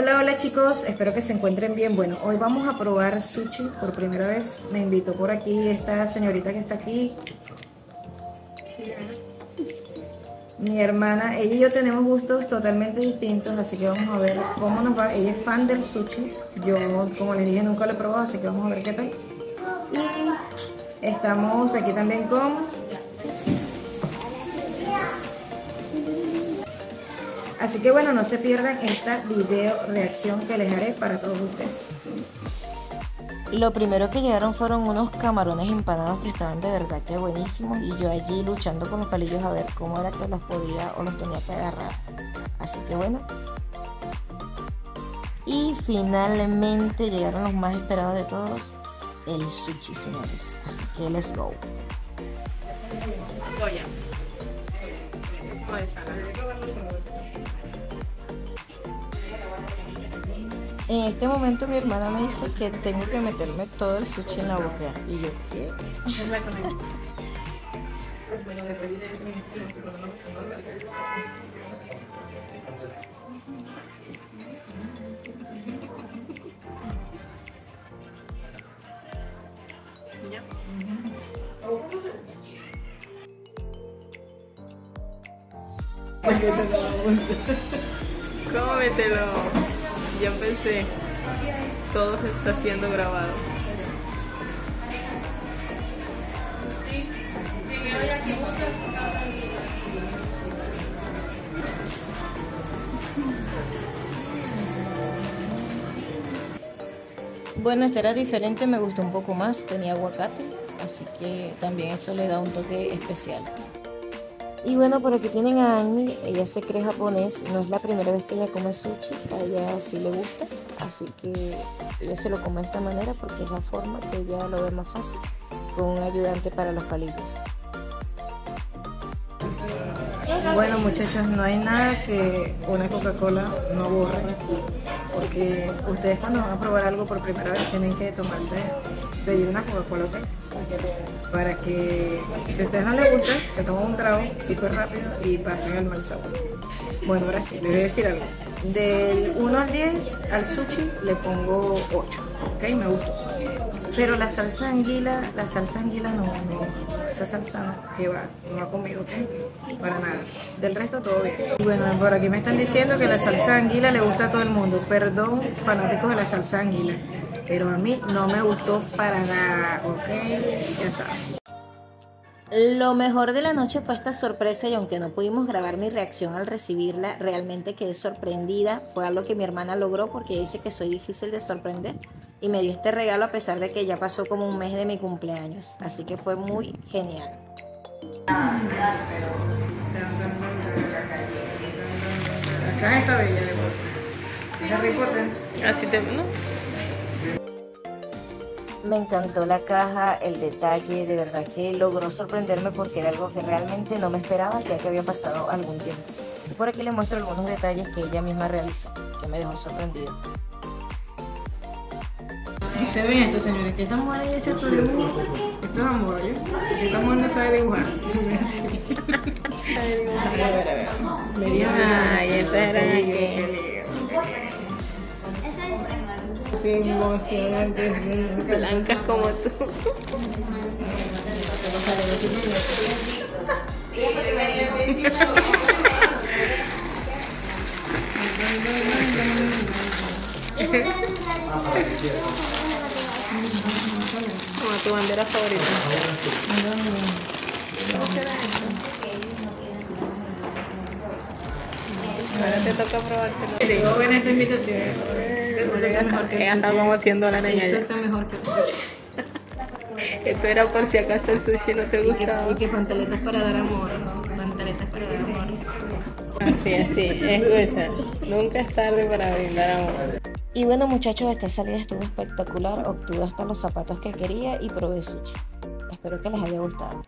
Hola, hola chicos, espero que se encuentren bien. Bueno, hoy vamos a probar sushi por primera vez. Me invitó por aquí esta señorita que está aquí. Mi hermana, ella y yo tenemos gustos totalmente distintos, así que vamos a ver cómo nos va. Ella es fan del sushi. Yo, como les dije, nunca lo he probado, así que vamos a ver qué tal. Y estamos aquí también con Así que bueno, no se pierdan esta video reacción que les haré para todos ustedes. Lo primero que llegaron fueron unos camarones empanados que estaban de verdad que buenísimos y yo allí luchando con los palillos a ver cómo era que los podía o los tenía que agarrar. Así que bueno. Y finalmente llegaron los más esperados de todos, el sushi, señores. Así que let's go. En este momento mi hermana me dice que tengo que meterme todo el sushi en la boca. Y yo, ¿qué? Cómetelo. Ya empecé. Todo está siendo grabado. Bueno, este era diferente, me gustó un poco más, tenía aguacate, así que también eso le da un toque especial. Y bueno, por aquí tienen a Annie, ella se cree japonés, no es la primera vez que ella come sushi, a ella sí le gusta, así que ella se lo come de esta manera porque es la forma que ella lo ve más fácil, con un ayudante para los palillos. Bueno muchachos, no hay nada que una Coca-Cola no borre, porque ustedes cuando van a probar algo por primera vez tienen que tomarse, pedir una Coca-Cola, Para que si a ustedes no les gusta, se toman un trago súper rápido y pasen al mal sabor. Bueno, ahora sí, les voy a decir algo. Del 1 al 10 al sushi le pongo 8, ¿ok? Me gustó. Pero la salsa anguila, la salsa anguila no, no, esa salsa no, que va, no va conmigo, ¿ok? Para nada. Del resto todo bien. Bueno, por aquí me están diciendo que la salsa anguila le gusta a todo el mundo. Perdón, fanáticos de la salsa anguila. Pero a mí no me gustó para nada, ¿ok? Ya saben. Lo mejor de la noche fue esta sorpresa y aunque no pudimos grabar mi reacción al recibirla, realmente quedé sorprendida. Fue algo que mi hermana logró porque dice que soy difícil de sorprender y me dio este regalo a pesar de que ya pasó como un mes de mi cumpleaños. Así que fue muy genial. está bella de Harry Potter. Así te... ¿no? Me encantó la caja, el detalle, de verdad que logró sorprenderme porque era algo que realmente no me esperaba ya que había pasado algún tiempo. Por aquí les muestro algunos detalles que ella misma realizó, que me dejó sorprendido. Se ven esto, señores, que esta mujer haya hecho todo dibujo. Esto es amor, ¿eh? Esta mujer no sabe dibujar. a ver, a ver. Ay, esta era que emocionante. Blancas como tú. Como tu bandera favorita. Ahora te toca probártelo. Tengo buena esta invitación. Está como haciendo la niña. Esto está mejor que el sushi. Esto era por si acaso el sushi no te gustaba. Y que, pantaletas para dar amor, Pantaletas para dar amor. Así, así, escucha. Nunca es tarde para brindar amor. Y bueno muchachos, esta salida estuvo espectacular, obtuve hasta los zapatos que quería y probé sushi. Espero que les haya gustado.